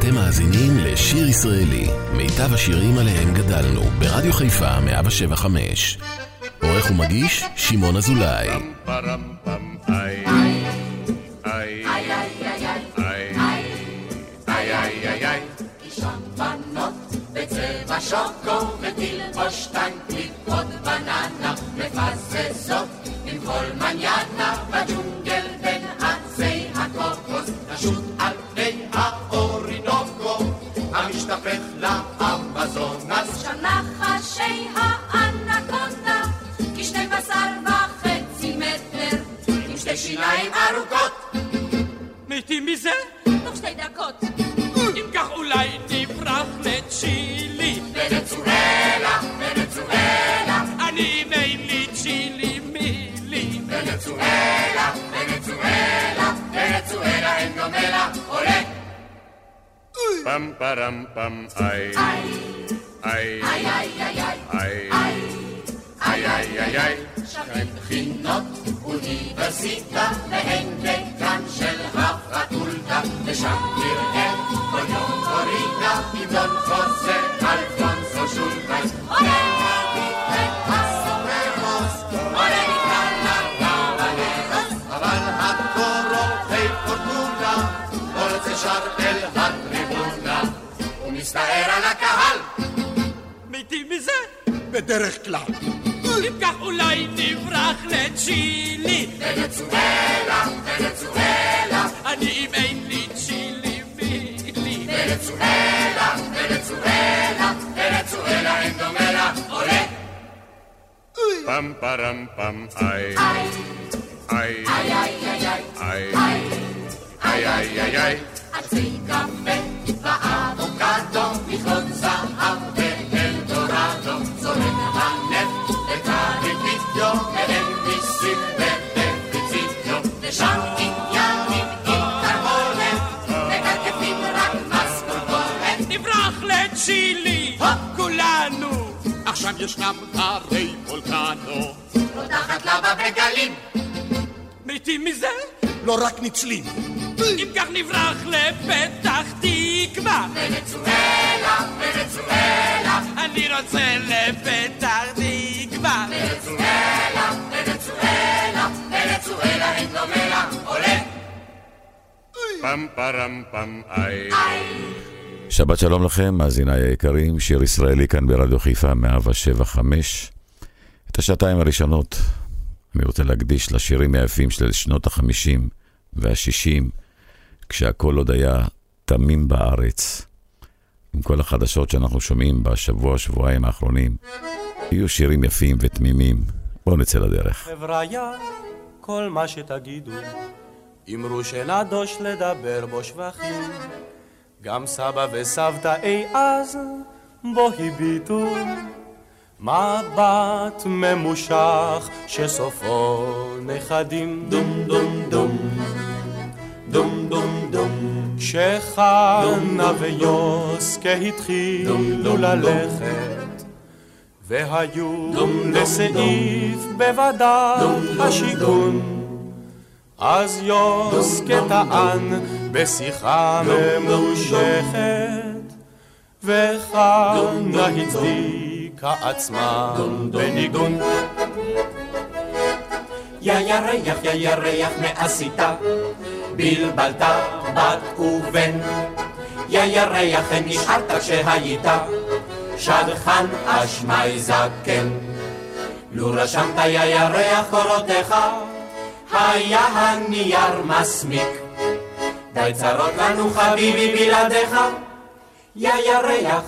אתם מאזינים לשיר ישראלי, מיטב השירים עליהם גדלנו, ברדיו חיפה 175. עורך ומגיש, שמעון אזולאי. שוקו ותלבוש טנקלית עוד בננה מפזזות עם כל מניאנה טימיזה? תוך שתי דקות. אם כך אולי נברח לצ'ילי. ונצואלה, ונצואלה. אני מילי צ'ילי מילי. ונצואלה, ונצואלה. ונצואלה אין דומה לה, עולה. פם פרם פם איי. איי. איי איי איי איי. איי איי איי איי. שרים בחינות. אוניברסיטה בהנדקן של הפקולטה, ושם נראה כל יום קורינה, המנון חוזר אלפונסו שולטייס. ישר על הקהל. מתים מזה בדרך כלל. אם כך אולי נברח לצ'ילי ונצואלה, ונצואלה אני אם אין לי צ'ילי מילי ונצואלה, ונצואלה, ונצואלה אין דומה לה עולה פם פרם פם איי איי איי איי איי איי איי איי איי איי עצי קפה ואבוקדו ישנם הרי וולקנו. פותחת לבה בגלים מתים מזה? לא רק ניצלים. אם כך נברח לפתח תקווה ונצואלה, ונצואלה, אני רוצה לפתח תקווה ונצואלה, ונצואלה, ונצואלה אין דומה לה עולה פם פרם פם איי שבת שלום לכם, מאזיניי היקרים, שיר ישראלי כאן ברדיו חיפה 175. את השעתיים הראשונות אני רוצה להקדיש לשירים היפים של שנות החמישים והשישים, כשהכל עוד היה תמים בארץ. עם כל החדשות שאנחנו שומעים בשבוע, שבועיים האחרונים, יהיו שירים יפים ותמימים. בואו נצא לדרך. חבריה, כל מה שתגידו, אמרו שנדוש לדבר בו שבחים. גם סבא וסבתא אי אז בו הביטו מבט ממושך שסופו נכדים. דום דום דום. דום דום דום. כשחנה ויוסקה התחילו ללכת והיו לסעיף בוודאי השיכון אז יוסקה טען בשיחה ממושכת וחנה הצדיקה עצמה בניגון יא ירח, יא ירח, מה עשית? בלבלת בת ובן. יא ירח, אין נשארת כשהיית שדכן אשמי זקן. לו רשמת יא ירח קורותיך, היה הנייר מסמיק. די צרות לנו חביבי בלעדיך, יא ירח,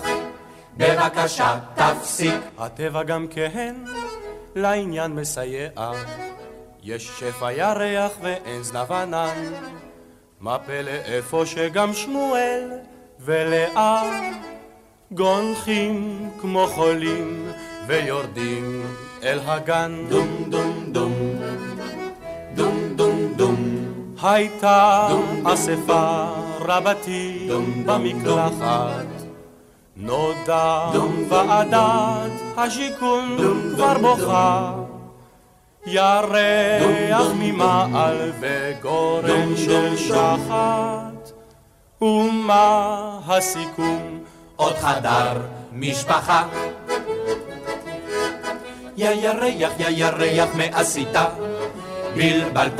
בבקשה תפסיק. הטבע גם כן לעניין מסייע. יש שפע ירח ואין זנב ענן מה פלא איפה שגם שמואל ולאה? גונחים כמו חולים ויורדים אל הגן. דום דום דום דום הייתה אספה רבתי במקלחת. נודע ועדת השיכון כבר בוכה. ירח ממעל וגורן של שחת. ומה הסיכום? עוד חדר משפחה. יא ירח, יא ירח, מה עשית? בלבלת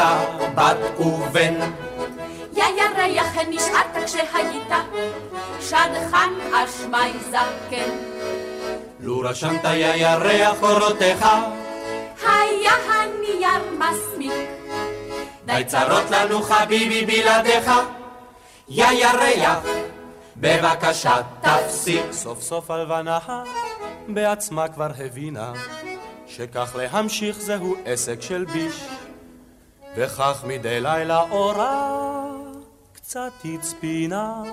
בת ובן. יא ירח, נשארת כשהיית שדכן אשמי זקן. לו רשמת יא ירח קורותיך, היה הנייר מסמיק. די צרות לנו חביבי בלעדיך, יא ירח, בבקשה תפסיק. סוף סוף הלבנה בעצמה כבר הבינה שכך להמשיך זהו עסק של ביש וכך מדי לילה אורה קצת הצפינה.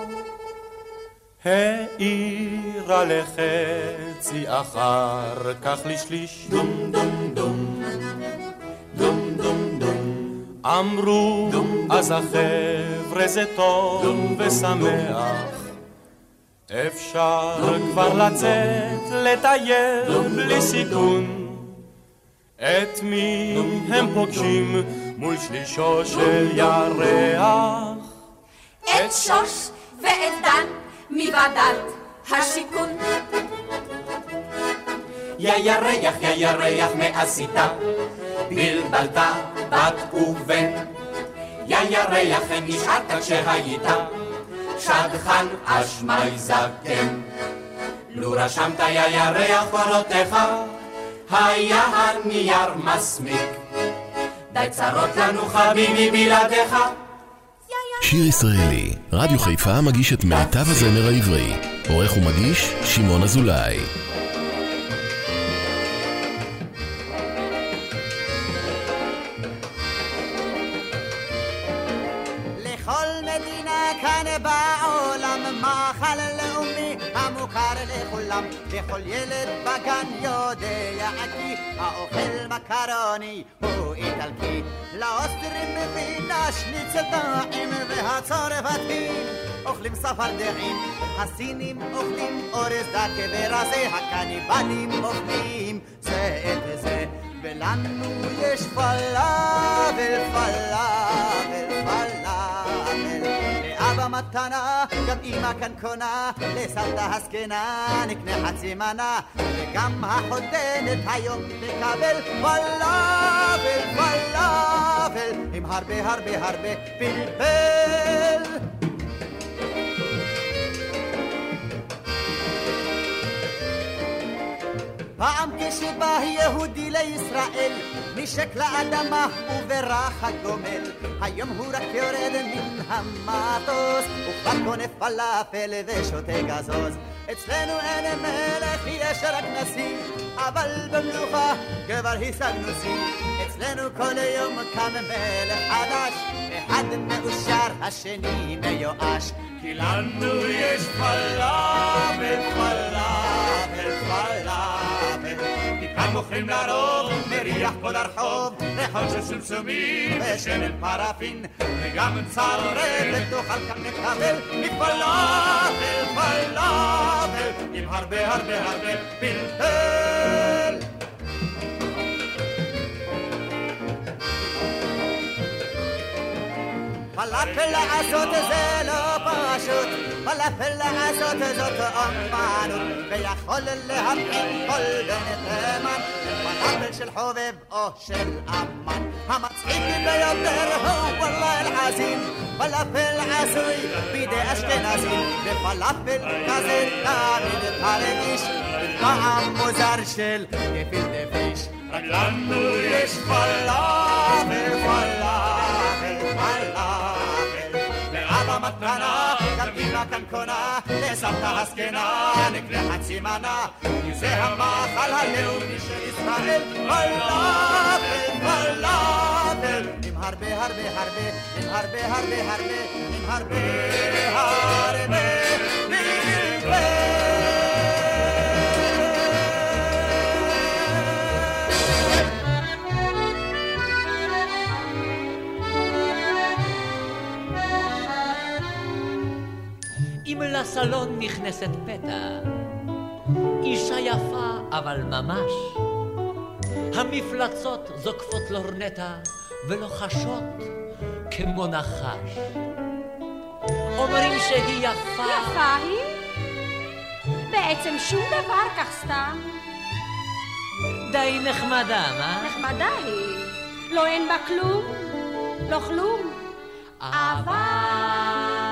העירה לחצי אחר כך לשליש. דום דום דום. דום דום דום. אמרו אז החבר'ה זה טוב ושמח. אפשר כבר לצאת לטייל בלי סיכון. את מי הם פוגשים מול שלישו של ירח את שוש ואת דן מוועדת השיכון. יא ירח, יא ירח, מה עשית? בלבלת בת ובן. יא ירח, נשארת כשהיית שדכן אשמי זקן. לו רשמת יא ירח קורותיך, היה הנייר מסמיק. די צרות לנו חביבי בלעדיך. שיר ישראלי, רדיו חיפה מגיש את מיטב הזמר העברי. עורך ומגיש, שמעון אזולאי. לכולם וכל ילד בגן יודע כי האוכל מקרוני הוא איטלקי. לאוסטרים מבינה שניצל טעים והצרפתים אוכלים צפרדעים הסינים אוכלים אורז דקה ורזה הקניבלים אוכלים זה את זה. ולנו יש פלאבל, מתנה, גם אמא כאן קונה, לסבתא הזקנה נקנה חצי מנה, וגם החותנת היום תקבל פלאבל, פלאבל, עם הרבה הרבה הרבה פלפל. פעם כשבא יהודי לישראל, נשק לאדמה וברח הגומל. היום הוא רק יורד מן המטוס, וכבר קונה פלאפל ושותה גזוז. אצלנו אין מלך, יש רק נשיא, אבל במלוכה כבר השגנו שיא. אצלנו כל יום קם מלך חדש, אחד מאושר, השני מיואש. כי לנו יש פלאפל, פלאפל, פלאפל. מכאן מוכרים לרוב, מריח כל הרחוב, ריחות של סומסומים ושמן פרפין, וגם צרבת תאכל כאן לקבל מפלאפל, פלאפל, עם הרבה הרבה הרבה פלפל. פלאפל לעשות זה לא פשוט, פלאפל לעשות זאת אומנות, ויכול להבחין כל בן תימן, פלאפל של חובב או של אמן. המצחיק ביותר הוא וואלה אל-עזים, פלאפל עשוי בידי אשכנזים, ופלאפל כזה תמיד הרגיש, טעם מוזר של גפילטע פיש. רק לנו יש פלאפל, פלאפל, לאבא מתנה, גם אמא כאן קונה, לסבתא הזקנה, נקנה חצי מנה. כי זה המאכל הלאומי של ישראל, פלאפל, פלאפל. עם הרבה הרבה הרבה, עם הרבה הרבה הרבה, עם הרבה הרבה אם לסלון נכנסת פתע, אישה יפה אבל ממש, המפלצות זוקפות לורנטה ולוחשות כמו נחש. אומרים שהיא יפה. יפה היא? בעצם שום דבר כך סתם. די נחמדה, מה? נחמדה היא. לא אין בה כלום, לא כלום. אבל...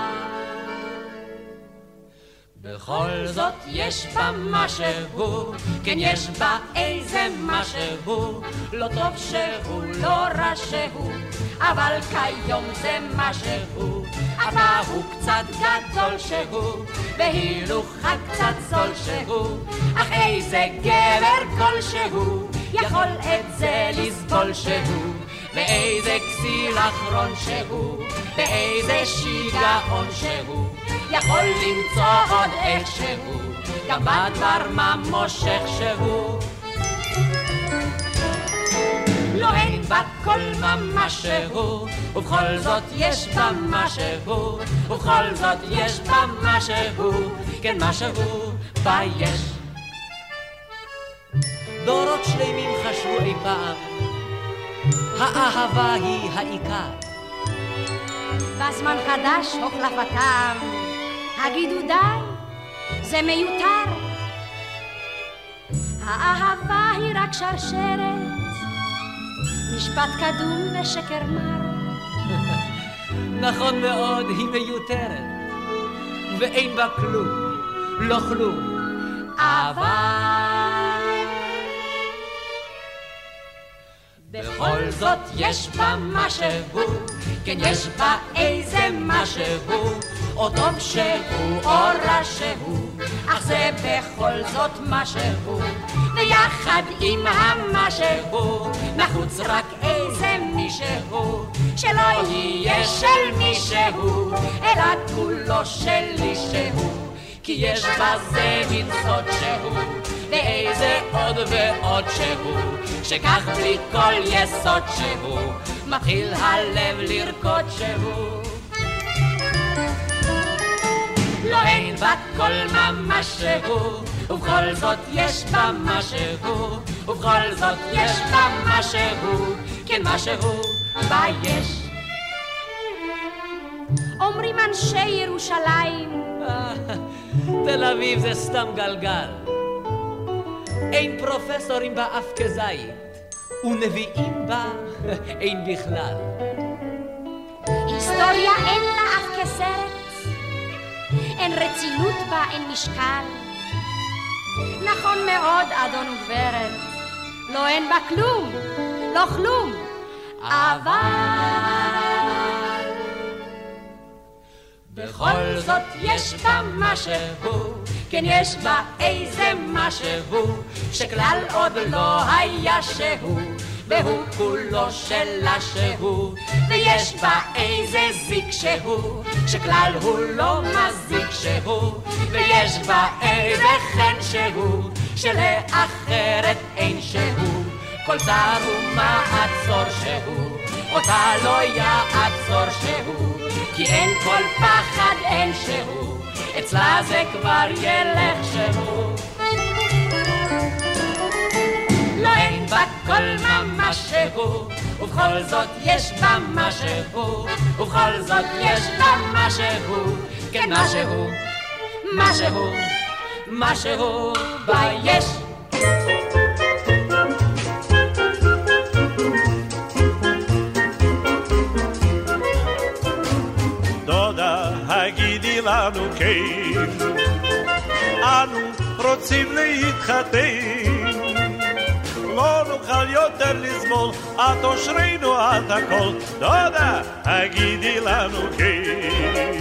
בכל זאת יש בה משהו, כן יש בה איזה משהו, לא טוב שהוא, לא רע שהוא, אבל כיום זה משהו, אבא הוא קצת גדול שהוא, והילוכה קצת זול שהוא, אך איזה גבר כלשהו, יכול את זה לסבול שהוא, ואיזה כסיל אחרון שהוא, ואיזה שיגעון שהוא. יכול למצוא עוד איכשהו, גם בדבר מה מושך שהוא. לא אין בה כל ממשהו, ובכל זאת יש בה משהו, ובכל זאת יש בה משהו, כן משהו בה יש. דורות שלמים חשבו אי פעם, האהבה היא העיקר. בזמן חדש הוחלפתם, הגידו די, זה מיותר. האהבה היא רק שרשרת, משפט קדום ושקר מר. נכון מאוד, היא מיותרת, ואין בה כלום, לא כלום. אבל... בכל זאת יש בה משהו, כן יש בה איזה משהו, או טוב שהוא או רע שהוא, אך זה בכל זאת משהו, ויחד עם המשהו, נחוץ רק איזה מישהו, שלא יהיה של מישהו, אלא כולו שלי שהוא. כי יש בזה מין סוד שהוא, ואיזה עוד ועוד שהוא, שכך בלי כל יסוד שהוא, מתחיל הלב לרקוד שהוא. לא אין בה כל ממש שהוא, ובכל זאת יש בה משהו, ובכל זאת יש בה משהו, כן משהו בה יש. אומרים אנשי ירושלים, תל אביב זה סתם גלגל. אין פרופסורים בה אף כזית, ונביאים בה אין בכלל. היסטוריה אין לה אף כסרט, אין רצינות בה, אין משקל. נכון מאוד, אדון וגברת, לא אין בה כלום, לא כלום, אבל... בכל זאת יש בה משהו, כן יש בה איזה משהו, שכלל עוד לא היה שהוא, והוא כולו שלה שהוא, ויש בה איזה זיק שהוא, שכלל הוא לא מזיק שהוא, ויש בה איזה חן שהוא, שלאחרת אין שהוא, כל צער ומעצור שהוא, אותה לא יעצור שהוא. כי אין כל פחד, אין שהוא, אצלה זה כבר ילך שהוא. לא אין בה כל ממש שהוא, ובכל זאת יש בה משהו, ובכל זאת יש בה משהו, כן משהו, משהו, משהו בה יש. לנו כן, אנו רוצים להתחתן. לא נוכל יותר לסבול, את אושרנו את הכל. דודה, תגידי לנו כן.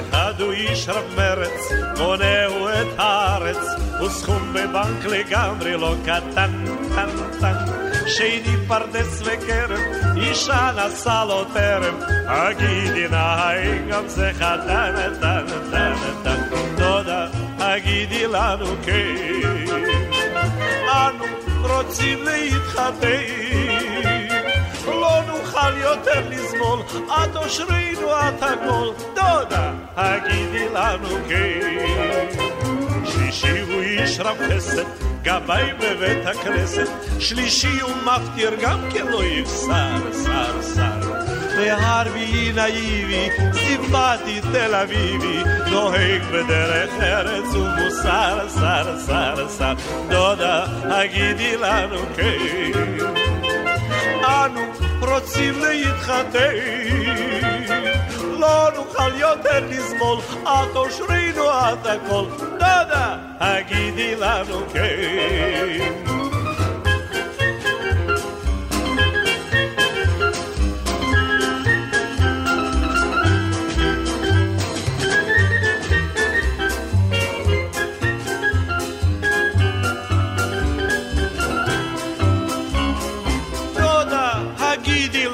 אחד הוא איש רב מרץ, קונהו את הארץ, וסכום בבנק לגמרי לא קטן, טן, טן. שני פרדס וכרם, אישה נשא לו טרם, הגידי נא האם גם זה חתן, טן, טן, טן, דודה, הגידי לנו כן, אנו רוצים להתחתן, לא נוכל יותר לסבול, את אושרינו את הכל, דודה, הגידי לנו כן. שלישי הוא איש רב חסד, גבאי בבית הכנסת, שלישי הוא מפטיר גם כן לא יחסר, שר, שר. והרביעי נאיבי, סימפטי תל אביבי, נוהג בדרך ארץ ומוסר, שר, שר, שר. דודה, הגידי לנו כן. אנו רוצים להתחתן, לא נוכל יותר לסבול, את אושרינו את הכל. דודה, הגידי לנו כן.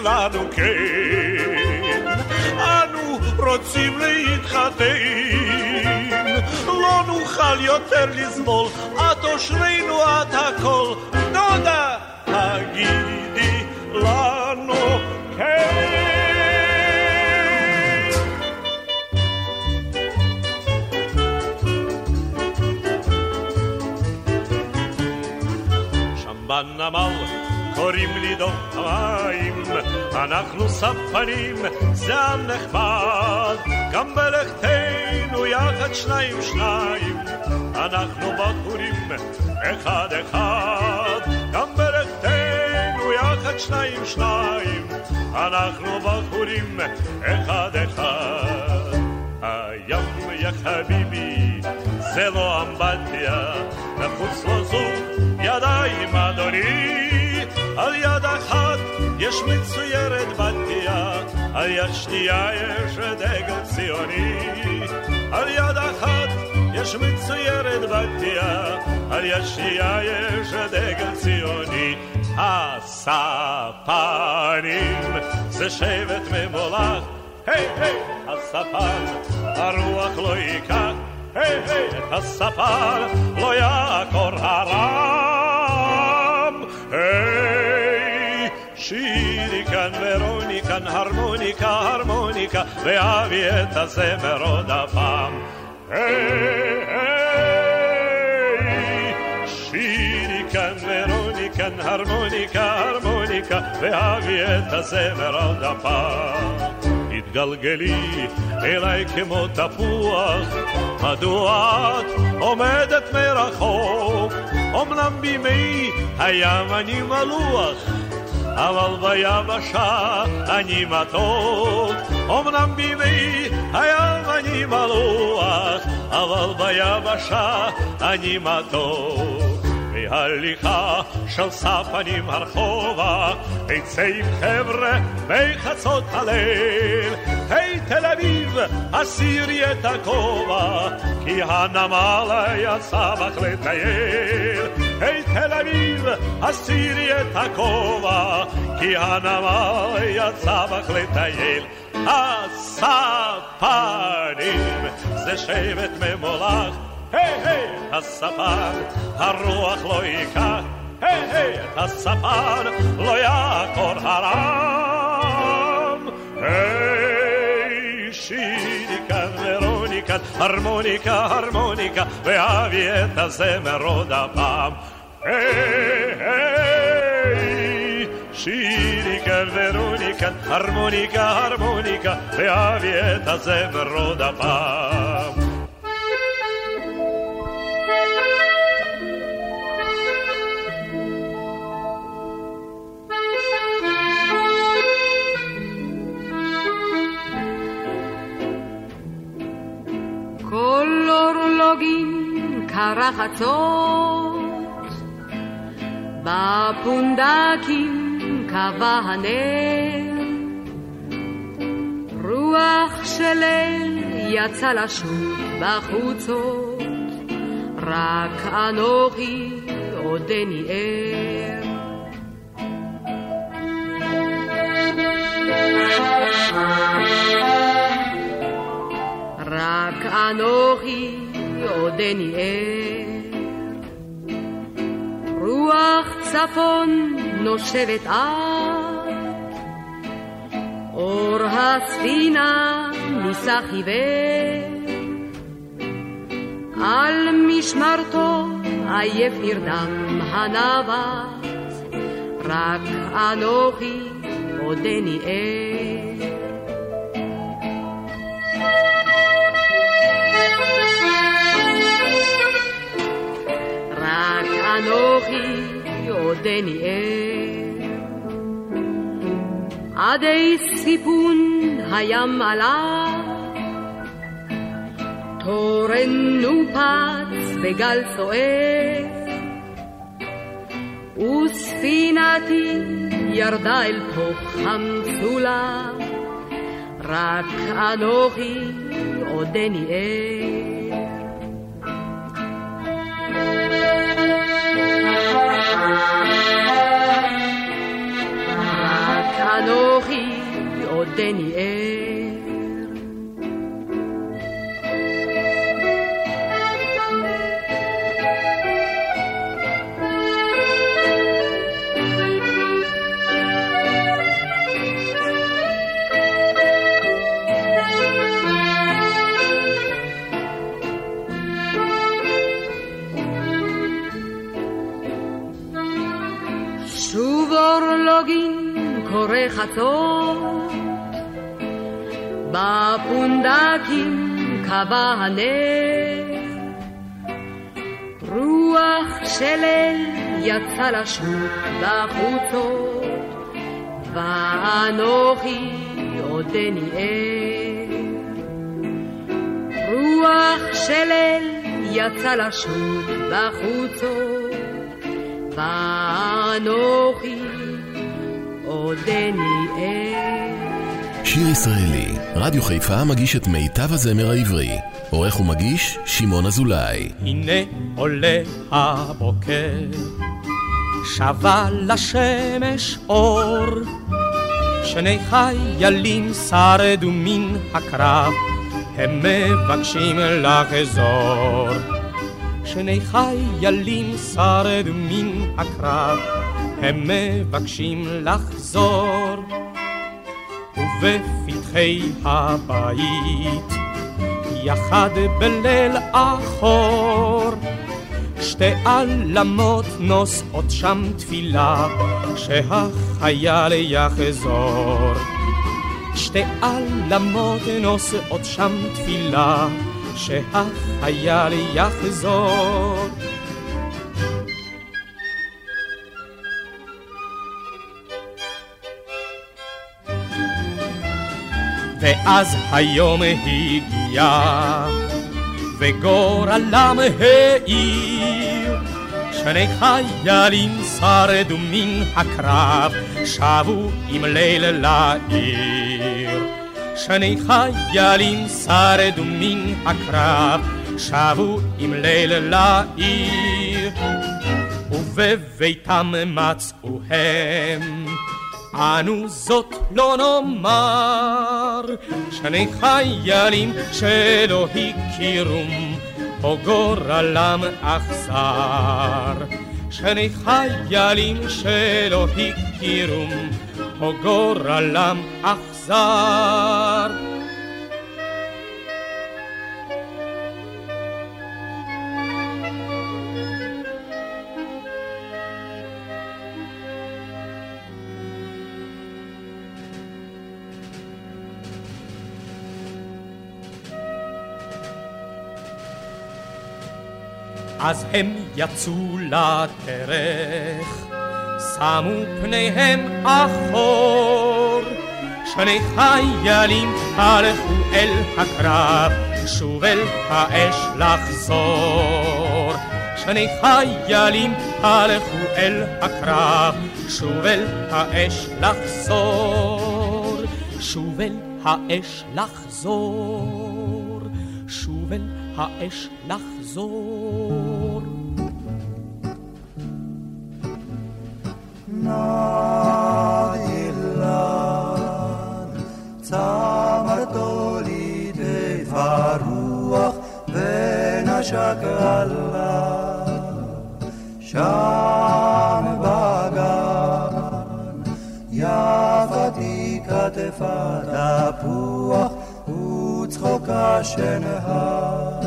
לנו כן, אנו רוצים להתחתן, לא נוכל יותר לסבול, את אושרינו את הכל, דודה, תגידי לנו כן. בנמל קוראים לי דום המים, אנחנו ספנים, זה עם נחמד, גם בלכתנו יחד שניים שניים, אנחנו בחורים אחד אחד, גם בלכתנו יחד שניים שניים, אנחנו בחורים אחד אחד. הים יא חביבי זה לא אמבטיה, נחוץ לו זוג ידיים אדוני על יד אחת יש מצוירת בתיה, על יד שנייה יש דגל ציוני. על יד אחת יש מצוירת בתיה, על יד שנייה יש דגל ציוני. הספנים זה שבט ממולח, היי היי, הספן, הרוח לא ייקח, היי היי, את הספן לא יעקור הרם, היי שירי כאן ורוני כאן הרמוניקה הרמוניקה ואבי את הזמר עוד הפעם שירי כאן ורוני כאן הרמוניקה הרמוניקה ואבי את הזמר עוד הפעם התגלגלי אליי כמו תפוח, מדוע את עומדת מרחוק? אמנם בימי הים אני מלוח, אבל ביבשה אני מתוק. אמנם בימי הים אני מלוח, אבל ביבשה אני מתוק. בהליכה של ספנים הרחובה, עצה עם חבר'ה בחצות הליל. היי תל אביב, הסירי את הכובע, כי הנמל יצא בך לטייל. היי תל אביב, הסירי את הכובע, כי הנמל יצא בך לטייל. הספנים זה שבט ממולח היי היי, הספן, הרוח לא ייקח, היי היי, הספן, לא יעקור הרם. היי, שירי כאן ורוני כאן, הרמוניקה, הרמוניקה, ואבי את הזמר עוד הפעם. היי היי, שירי כאן ורוני כאן, הרמוניקה, הרמוניקה, ואבי את הזמר עוד הפעם. כרחצות, בפונדקים קבע הנר, רוח של אל יצא לשוט בחוצות, רק אנוכי עודני ער. רק אנוכי עודני ער. רוח צפון נושבת את, אור הספינה ניסח עיוור. על משמרתו עייף נרדם הנווט, רק אנוכי עודני ער. עודני ער. עדי סיפון הים עלה, תורן נופץ בגל סוער, וספינתי ירדה אל תוך המצולה, רק אנוכי עודני ער. עודני ער. שוב אורלוגין קורא חצות, בפונדקים קבע הנר, רוח של אל יצא לשוט בחוצות, ואנוכי עודני ער. רוח של אל יצא לשוט בחוצות, ואנוכי עודני ער. שיר ישראלי, רדיו חיפה מגיש את מיטב הזמר העברי. עורך ומגיש, שמעון אזולאי. הנה עולה הבוקר, שבה לשמש אור. שני חיילים שרדו מן הקרב, הם מבקשים לחזור. שני חיילים שרדו מן הקרב, הם מבקשים לחזור. ובפתחי הבית, יחד בליל אחור, שתי עלמות נושאות שם תפילה, שהחייל יחזור. שתי עלמות נושאות שם תפילה, שהחייל יחזור. ואז היום הגיע, וגורלם העיר. שני חיילים שרדו מן הקרב, שבו עם ליל לעיר. שני חיילים שרדו מן הקרב, שבו עם ליל לעיר. ובביתם מצאו הם. אנו זאת לא נאמר, שני חיילים שלא הכירום, או גורלם אכזר. שני חיילים שלא הכירום, או גורלם אכזר. אז הם יצאו לדרך, שמו פניהם אחור. שני חיילים הלכו אל הקרב, שוב אל האש לחזור. שני חיילים הלכו אל הקרב, שוב אל האש לחזור. שוב אל האש לחזור. שוב אל האש לחזור. נעילן, צמרתו לידי הרוח ונשק עליו, שם בגן, יפתי כתפה תפוח וצחוקה שנהר.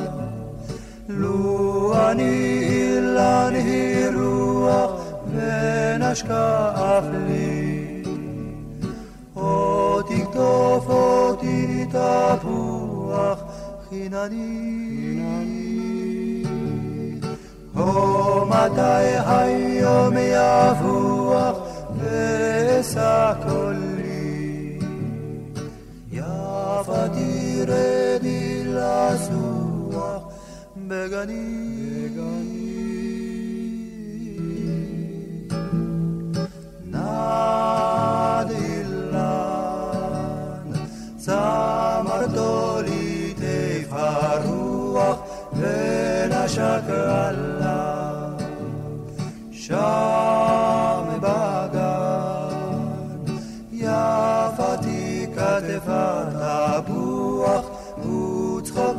לו אני אילן היא רוח ונשקה אף לי. או תקטוף אותי תפוח חינני. או מתי היום יבוח ואשא קולי. fatire di la sua begani. Nadillan samardoli te faruach venashak Allah sham bagad ya fatika te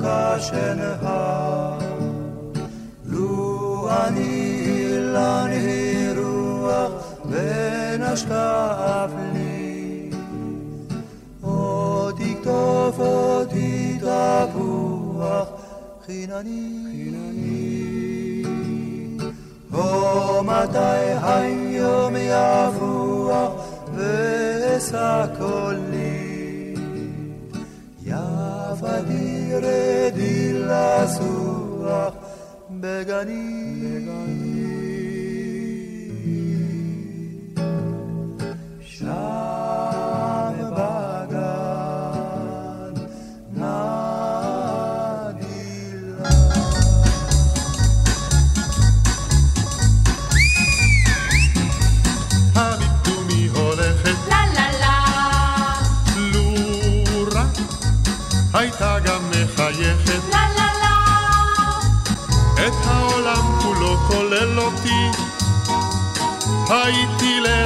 וצחוקה שנהר לו אני אילן היא רוח ונשקף לי. עוד תקטוף אותי תפוח חינני. או מתי היום יבוח ואשא קולי יפתי tigre di la sua Begani. Begani.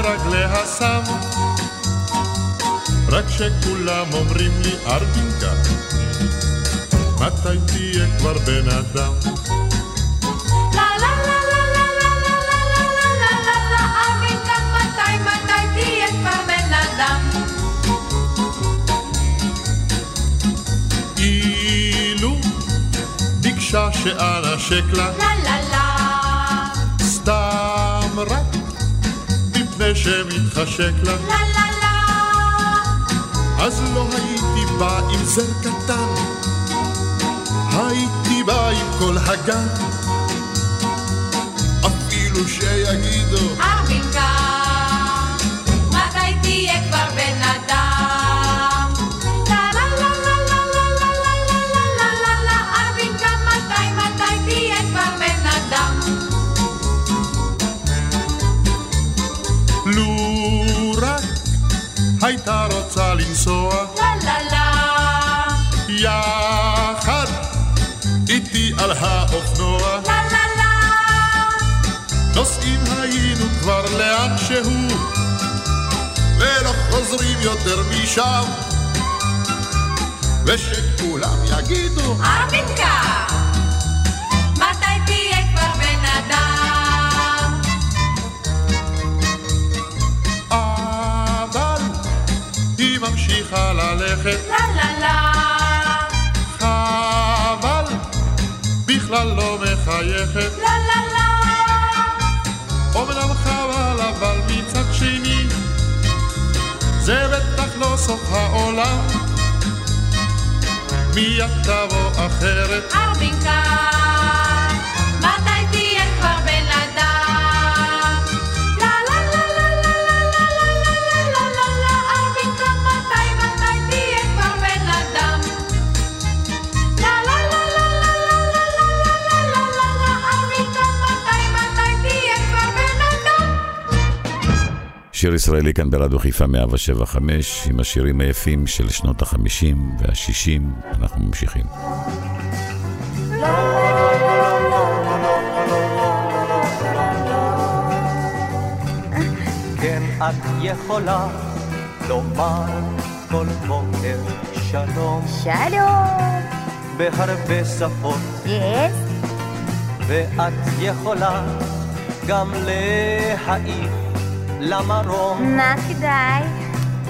רגליה שם. רק שכולם אומרים לי ארבינקה, מתי תהיה כבר בן אדם? שאנשק לה, לה לה לה, סתם רק מפני שמתחשק לה. לה לה לה. אז לא הייתי בא עם זר קטן. הייתי בא עם כל הגן. אפילו שיגידו ארבינקה חוזרים יותר משם. ושכולם יגידו ארבינקה מתי תהיה כבר בן אדם? אבל היא ממשיכה ללכת. לה לה לה. חבל בכלל לא מחייכת. לה לה לה. אומנם חבל אבל מצד שני זה בטח לא סוף העולם. מיד תבוא אחרת. ארבינקה שיר ישראלי כאן ברדיו חיפה 175, עם השירים היפים של שנות ה-50 וה-60, אנחנו ממשיכים. כן, את יכולה לומר כל בוקר שלום. שלום. בהרבה שפות. יס. ואת יכולה גם להעיף למרום. מה כדאי?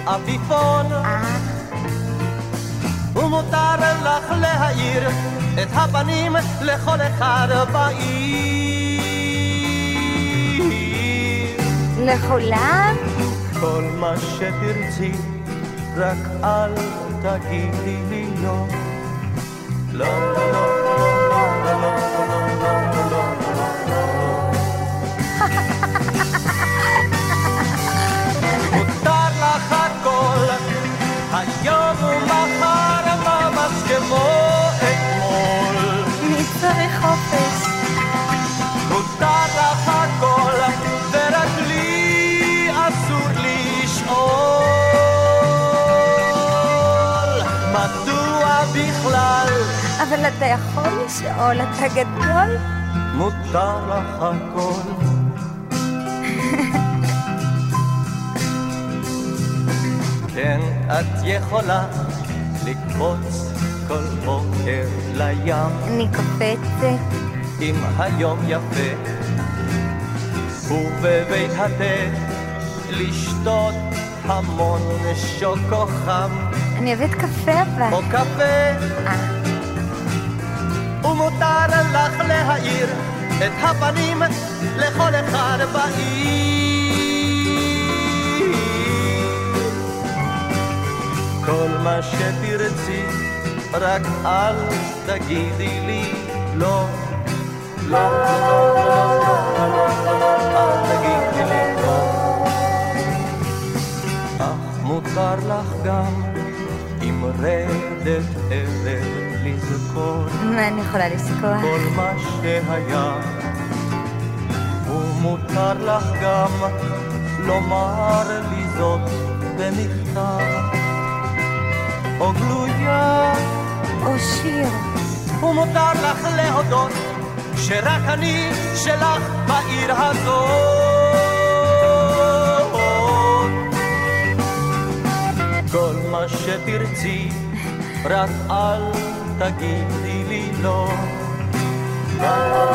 עפיפון. ומותר לך להאיר את הפנים לכל אחד בעיר. לכולם? כל מה שתרצי, רק אל תגידי לי. לא, לא, לא, לא, חופש. מותר לך הכל, ורק לי אסור לשאול. מדוע בכלל אבל אתה יכול לשאול, אתה גדול. מותר לך הכל? כן, את יכולה לקפוץ כל בוקר לים. אני קופצת. אם היום יפה, ובבית התה לשתות המון שוקו חם. אני אוהבת קפה אבל. או קפה. ומותר לך להאיר את הפנים לכל אחד בעיר. כל מה שתרצי, רק אל תגידי לי לא. לא, לא, לא, אל תגידי לי לא. אך מותר לך גם עם רדת אבל לזכור מה אני יכולה לזכור? כל מה שהיה. ומותר לך גם לומר לי זאת במכתב, או גלויה, או שיר. ומותר לך להודות שרק אני שלך בעיר הזאת. כל מה שתרצי, רק אל תגידי לי לא. מותר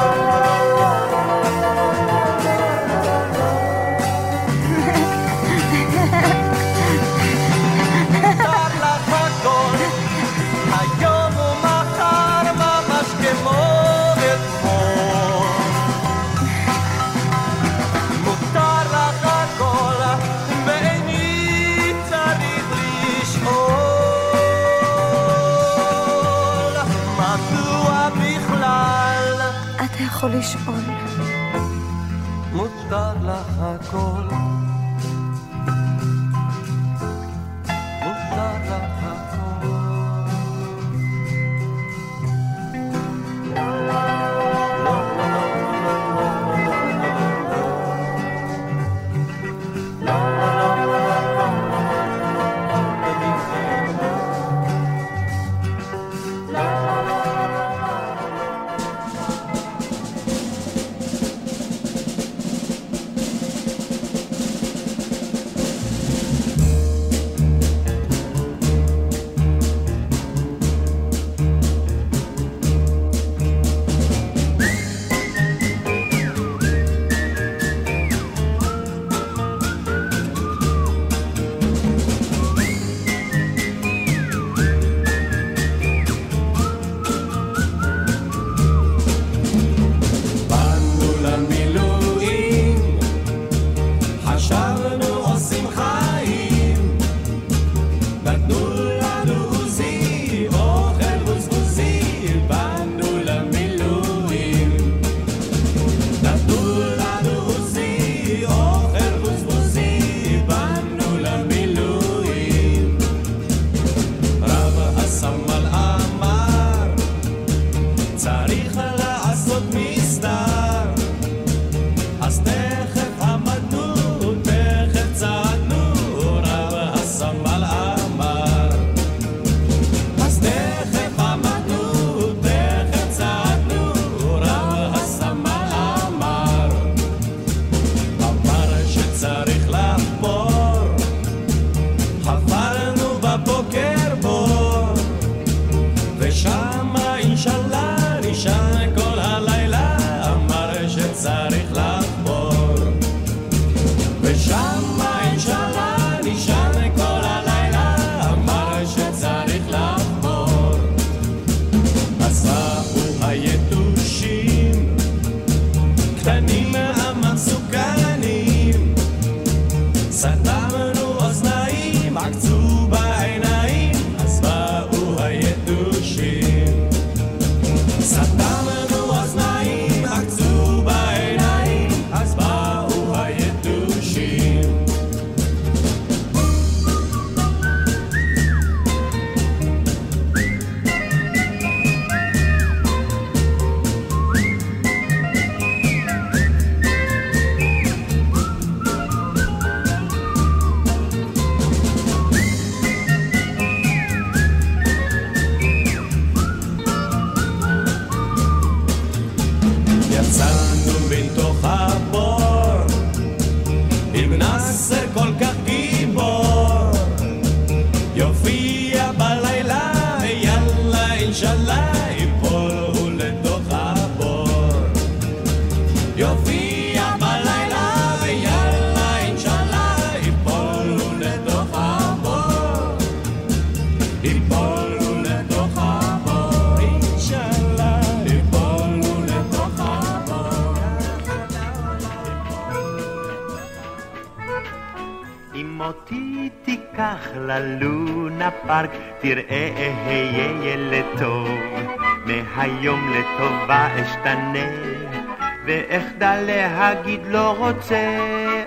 יכול לשאול. מותר לך הכל? ללונה פארק, תראה אהיה ילד טוב. מהיום לטובה אשתנה, ואחדל להגיד לא רוצה,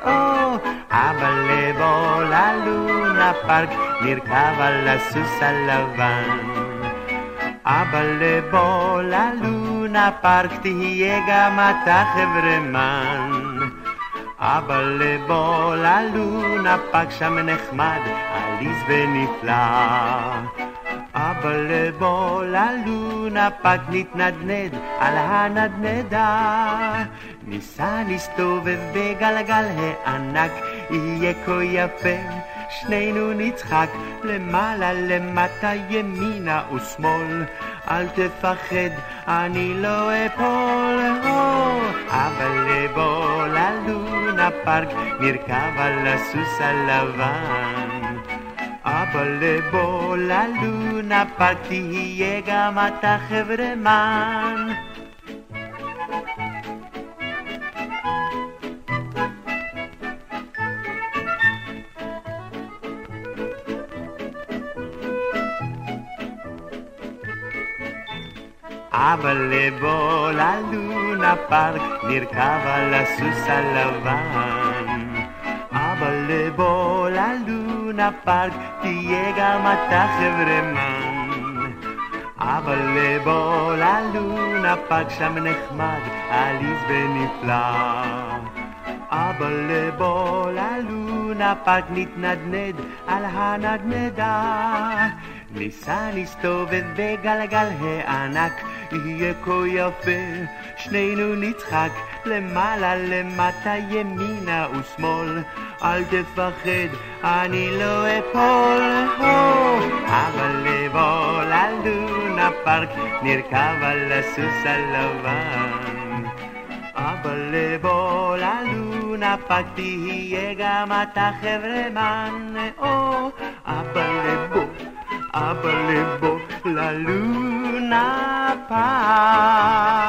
או, אבל לבוא ללונה פארק, נרכב על הסוס הלבן. אבל לבוא ללונה פארק, תהיה גם אתה חברמן. אבל לבוא ללונה פארק, שם נחמד, עליז ונפלא. אבל לבוא ללונה פארק נתנדנד על הנדנדה. ניסע נסתובב בגלגל הענק, יהיה כה יפה. שנינו נצחק למעלה למטה ימינה ושמאל אל תפחד אני לא אפול אבל לבוא ללונה פארק נרכב על הסוס הלבן אבל לבוא ללונה פארק תהיה גם אתה חברמן אבא בוא ללונה פארק נרכב על הסוס הלבן. אבא בוא ללונה פארק תהיה גם אתה חברמן. אבא בוא ללונה פארק שם נחמד, עליז ונפלא. אבא בוא ללונה פארק נתנדנד על הנדנדה. ניסע נסתובב בגלגל הענק, יהיה כה יפה, שנינו נצחק למעלה למטה ימינה ושמאל, אל תפחד, אני לא אפול, הו, אבל לבוא ללונה פארק, נרכב על הסוס הלבן. אבל לבוא ללונה פארק, תהיה גם אתה חברמן, או, אבל לבוא אבל לבוא ללונה פארק.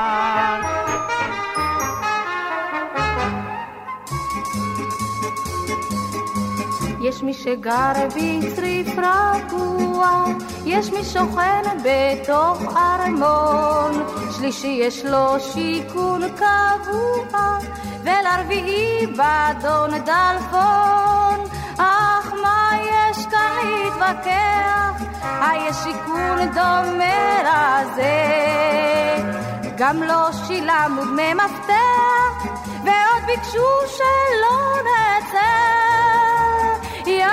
יש מי שגר בצריף רגוע, יש מי שוכן בתוך ארמון, שלישי יש לו שיכון קבוע, ולרביעי באדון דלפון. אך מה יש כאן להתווכח? היש שיכון דומה לזה. גם לא שילמנו דמי מפתח, ועוד ביקשו שלא נצא. יא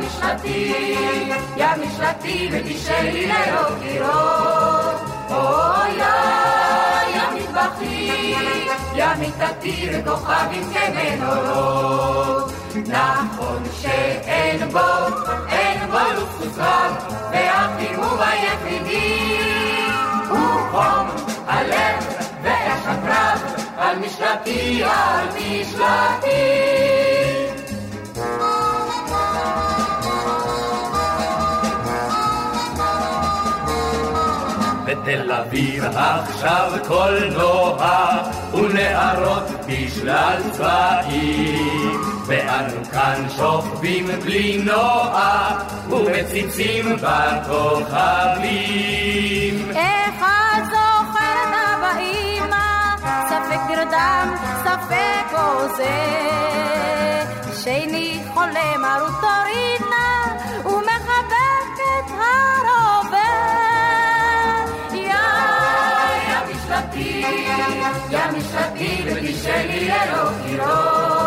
משלתי, יא משלתי, ותשאלי ללא קירות. או יא יא מטבחי, יא מיטתי, וכוכבים כמנורות. נכון שאין בו, אין בו לוקסוס רב, והחימום היחידי הוא חום הלב ואש הקרב, על משלתי, על משלתי. בתל אביב עכשיו קולנוע ונערות בשלל צבעים ואנו כאן שוכבים בלי נוע ומציצים בכוכבים זוכר את אבא אמא, ספק נרדם, ספק הוזה. שני חולם על רוטורינה, ומחבק את הרובה. יא יא משלתי, יא משלתי, ותשאלי ללא קירות.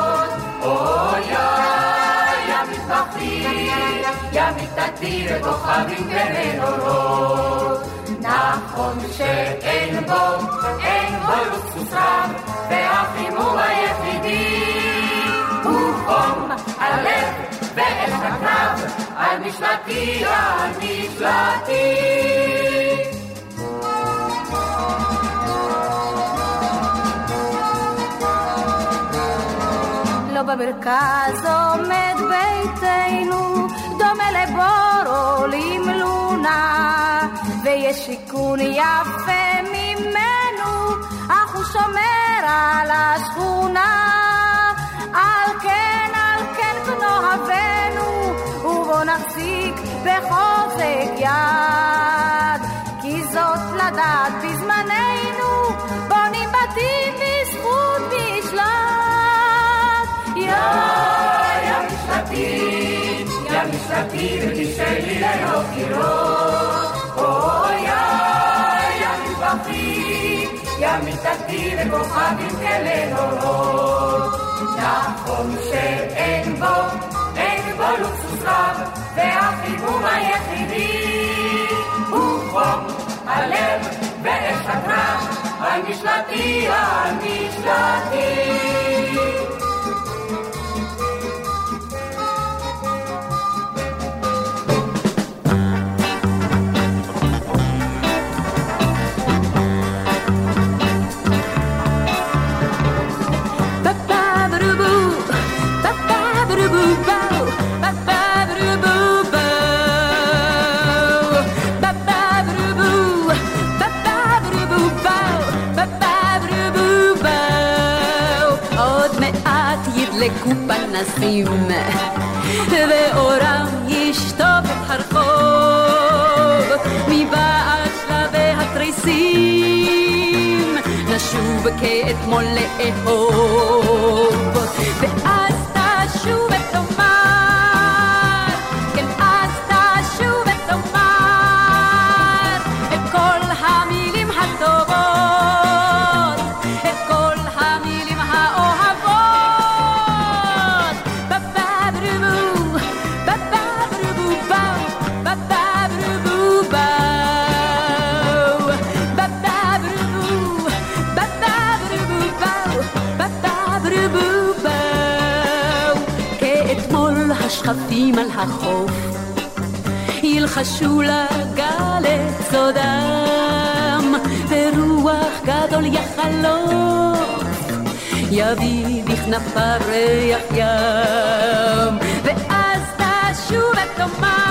יא מיטתי, וכוכבים כמנורות. נכון שאין בו, אין בו לוקסוס רב, והחימום היחידי הוא חום הלב ואש הקרב, על משלתי, על משלתי. לא במרכז עומד ויש שיכון יפה ממנו, אך הוא שומר על השכונה. על כן, על כן בנו נחזיק בחוזק יד. כי זאת לדעת בזמננו, בונים בתים בזכות משלט. יא, יא משלטים, יא משלטים, ותשאלי לילות קירות. יא משלטים וכוכבים כמנורות. נכון שאין בו, אין בו לוקסוס רב, והחיבור היחידי הוא חום הלב ואש הקרב, המשלטי, המשלטי. עוד פנסים, ואורם ישטוף את הרחוב, מבעד שלבי התריסים, נשוב כאתמול לאהוב, החוף. ילחשו לגל סודם, ורוח גדול יחלוף, יביא בכנפיו ריח ים, ואז תשוב ותאמר,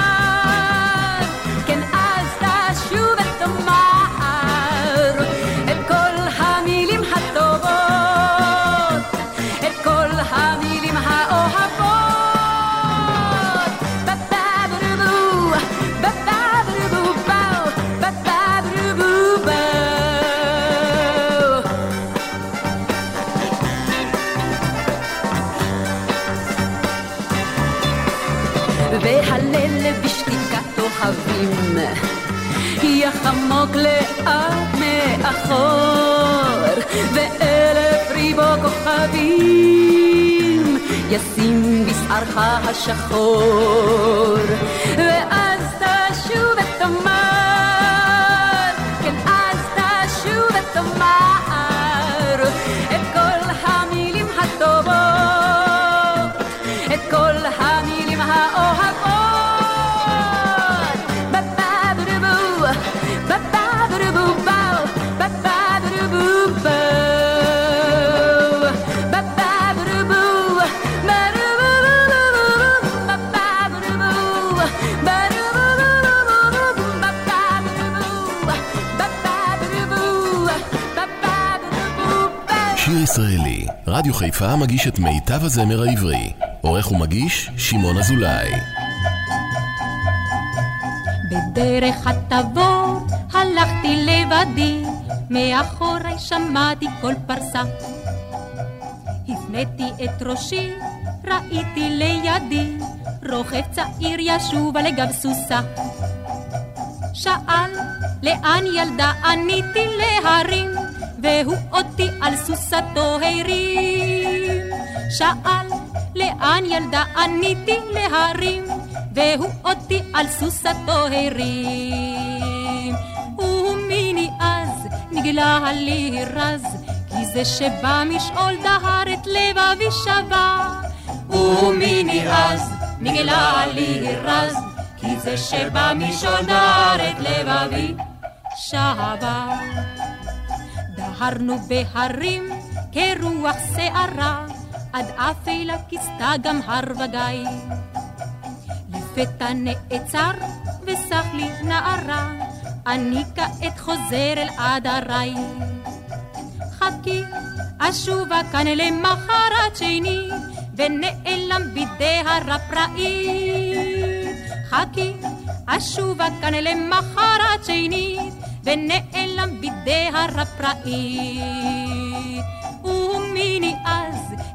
לאט מאחור ואלף ריבו כוכבים ישים בשערך השחור רדיו חיפה מגיש את מיטב הזמר העברי. עורך ומגיש, שמעון אזולאי. בדרך הטבור הלכתי לבדי, מאחורי שמעתי קול פרסה. הפניתי את ראשי, ראיתי לידי, רוכב צעיר ישוב על גב סוסה. שאל, לאן ילדה עניתי להרים, והוא אותי על סוסתו הרים. שאל, לאן ילדה עניתי להרים, והוא אותי על סוסתו הרים. ומיני אז נגלה לי רז, כי זה שבא משאול דהר את לבבי שבה. ומיני אז נגלה לי רז, כי זה שבא משאול דהר את לבבי שבה. דהרנו בהרים כרוח שערה, עד אפלה כיסתה גם הר וגיא. לפתע נעצר וסח לי נערה, אני כעת חוזר אל עדריי. חכי, אשובה כאן למחרת שני, ונעלם בידי הרפראי. חכי, אשובה כאן למחרת שנית, ונעלם בידי הרפראית. ומיני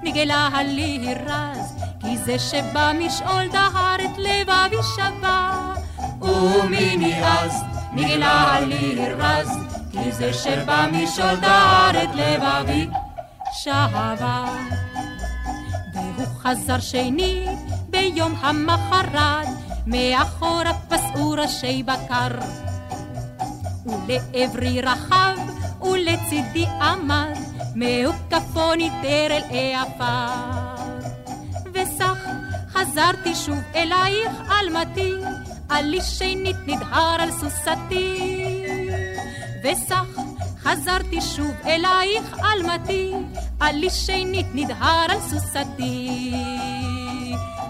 אז נגלה לי רז, כי זה שבא משאול דהר את לבבי שבה. ומיני אז נגלה לי רז, כי זה שבא משאול דהר את לבבי שבה. והוא חזר שנית ביום המחרת, מאחורה פסעו ראשי בקר. ולעברי רחב, ולצידי עמד, מהוקפו ניטר אל העפר. וסך חזרתי שוב אלייך אלמתי, עלי שנית נדהר על סוסתי. וסך חזרתי שוב אלייך אלמתי, עלי שנית נדהר על סוסתי.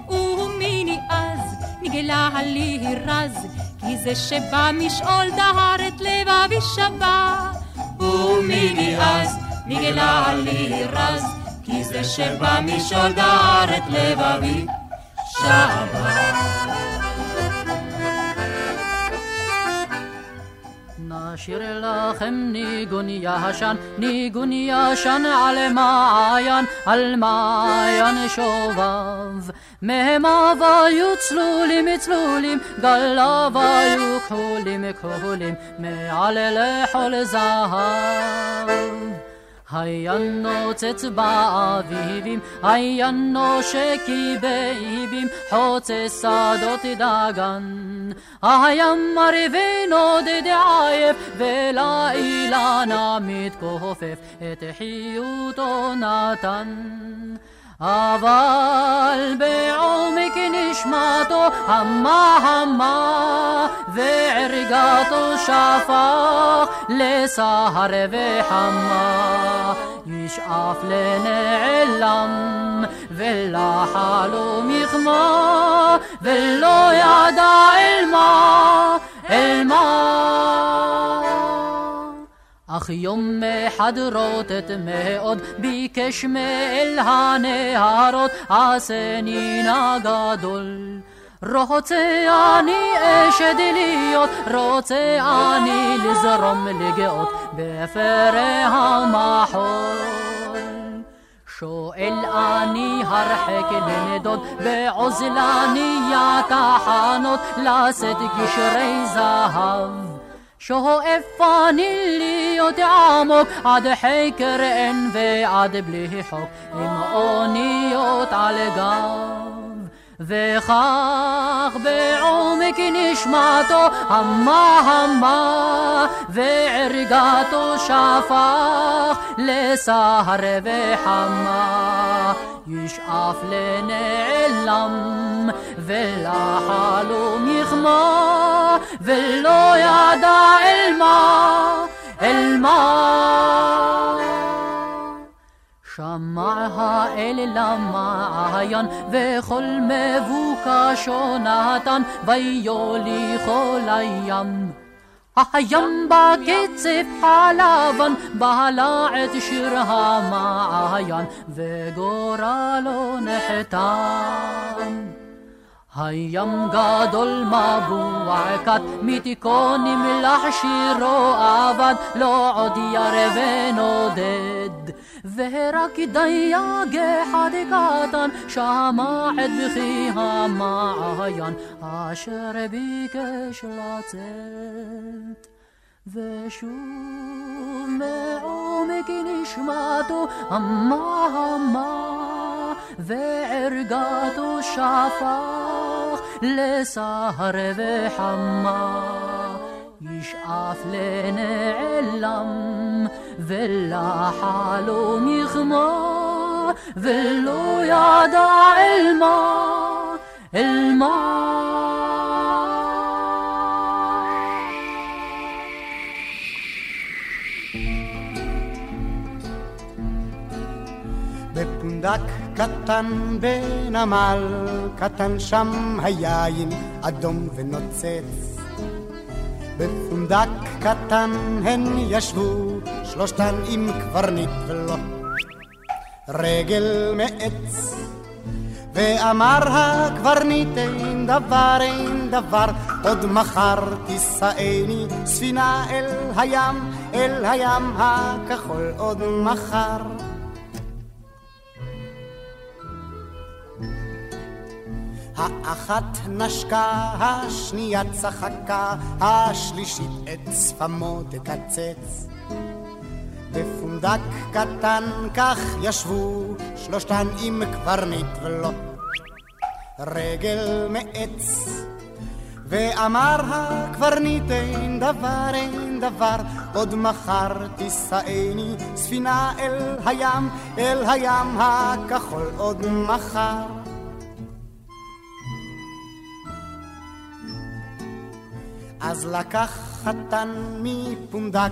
ומיני אז נגלה לי רז, כי זה שבא משאול דהר את לבבי שבה. ומיני אז נגלה לי רז, כי זה שבא משאול דהר את לבבי שבה. נשיר לכם ניגון ישן, ניגון ישן על מעיין, על מעיין שובב. מהם היו צלולים צלולים, גליו היו כחולים כחולים, מעל לכל זהב. היה נוצץ באביבים, היה נושקי באיבים, חוצה שדות דגן. היה מרווה נודד עייף, ולאילנה מתכופף, את חיותו נתן. אבל בעומק נשמתו המה המה וערגתו שפך לסהר וחמה. ישאף לנעלם ולחלום יחמה ולא ידע אל מה אל מה אך יום אחד רוטט מאוד ביקש מאל הנהרות עשני נא גדול רוצה אני אשד להיות, רוצה אני לזרום לגאות בפרא המחול. שואל אני הרחק לנדוד בעוזלניה תחנות לשאת גשרי זהב. שואף אני להיות עמוק עד חקר אין ועד בלי חוק. עם אוניות על גב וכך בעומק נשמתו המה המה וערגתו שפך לסהר וחמה ישאף לנעלם ולחלום יחמה ולא ידע אל מה אל מה. שמע האל למעיין, וכל מבוקשו נתן, ויולי כל הים. בקצף הלבן, בעלה את שיר המעיין, וגורלו נחתם. הים גדול מבוע כת, מתיקונים שירו אבד, לא עוד ירא ונודד. אחד קטן שמע את בכי המעיין אשר ביקש לצאת. ושוב מעומק נשמתו המה המה וערגתו שפך לסהר וחמה ישאף לנעלם ולחלום יחמה ולא ידע אל מה אל מה. בפונדק קטן בנמל קטן שם היין אדום ונוצץ בפונדק קטן הן ישבו שלושתן עם קברניט ולו רגל מעץ ואמר הקברניט אין דבר אין דבר, עוד מחר תישאני ספינה אל הים, אל הים הכחול עוד מחר. האחת נשקה, השנייה צחקה, השלישית את שפמו תקצץ. בפונדק קטן כך ישבו שלושתן עם קברניט ולו רגל מעץ. ואמר הקברניט אין דבר אין דבר עוד מחר תישאני ספינה אל הים אל הים הכחול עוד מחר אז לקח חתן מפונדק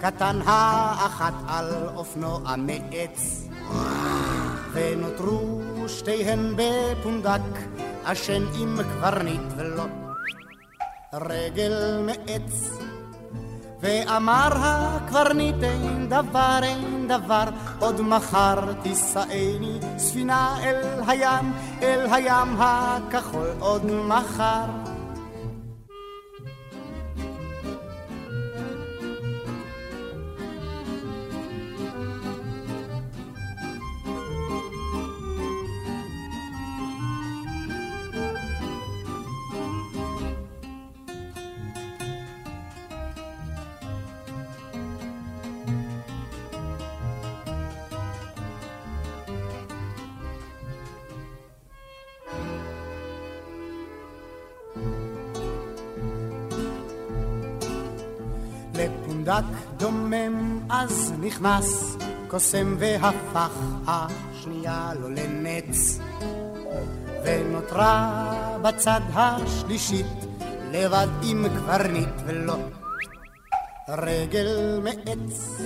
קטן האחת על אופנוע מעץ ונותרו שתיהן בפונדק אשן עם קברניט ולא רגל מעץ ואמר הקברניט אין דבר אין דבר עוד מחר תישאני ספינה אל הים אל הים הכחול עוד מחר נכנס קוסם והפך השנייה לו לנץ. ונותרה בצד השלישית לבד עם קברניט ולו רגל מעץ.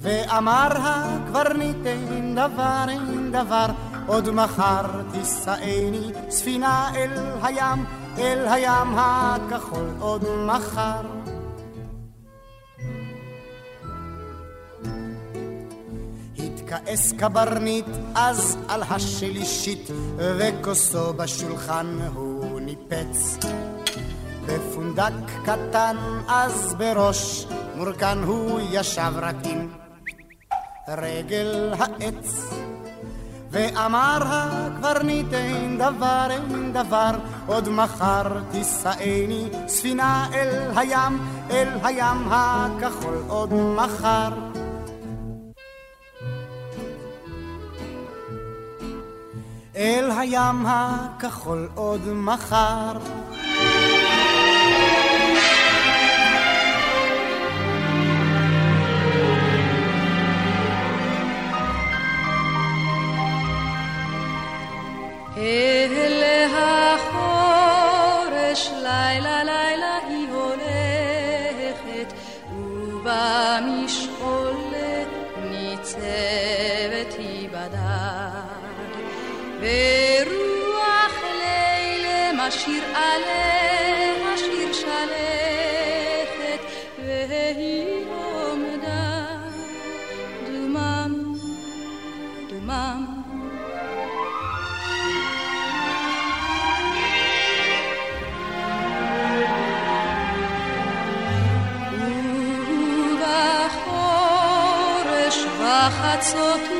ואמר הקברניט אין דבר אין דבר עוד מחר תישאני ספינה אל הים אל הים הכחול עוד מחר התכעס קברניט אז על השלישית וכוסו בשולחן הוא ניפץ. בפונדק קטן אז בראש מורכן הוא ישב רק עם רגל העץ ואמר הקברניט אין דבר אין דבר עוד מחר תישאני ספינה אל הים אל הים הכחול עוד מחר אל הים הכחול עוד מחר. אל החורש לילה לילה היא הולכת ובמשעול ניצבת משאיר עליה שיר שלכת והיא עומדה דומם דומם בחצות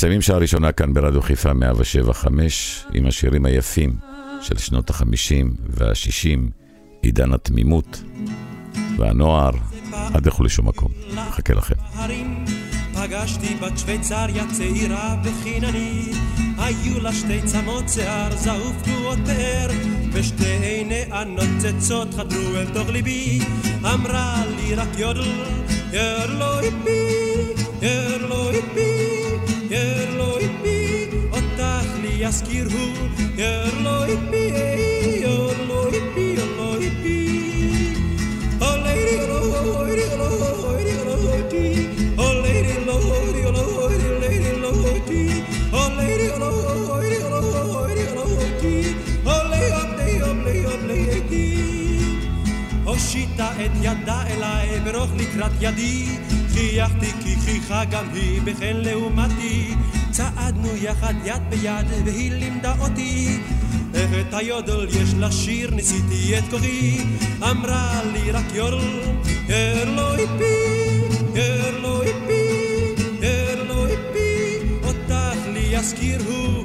מסיימים שעה ראשונה כאן ברדיו חיפה 175 עם השירים היפים של שנות החמישים והשישים, עידן התמימות והנוער, עד לכו לשום מקום. מחכה לכם. פגשתי בת שוויצריה צעירה וחיננית היו לה שתי צמות שיער זעוף תנועות פאר ושתי עיני הנוצצות חדרו אל תוך ליבי אמרה לי רק יודל ירלו איפי ירלו איפי lady, lady, lady, lady, oh lady, lady, lady. הושיטה את ידה אליי ברוך לקראת ידי חייכתי כי חייכה גם היא בחן לעומתי צעדנו יחד יד ביד והיא לימדה אותי איך את היודל יש לשיר ניסיתי את כוחי אמרה לי רק יורל ירלו איפי ירלו איפי ירלו איפי אותך לי יזכיר הוא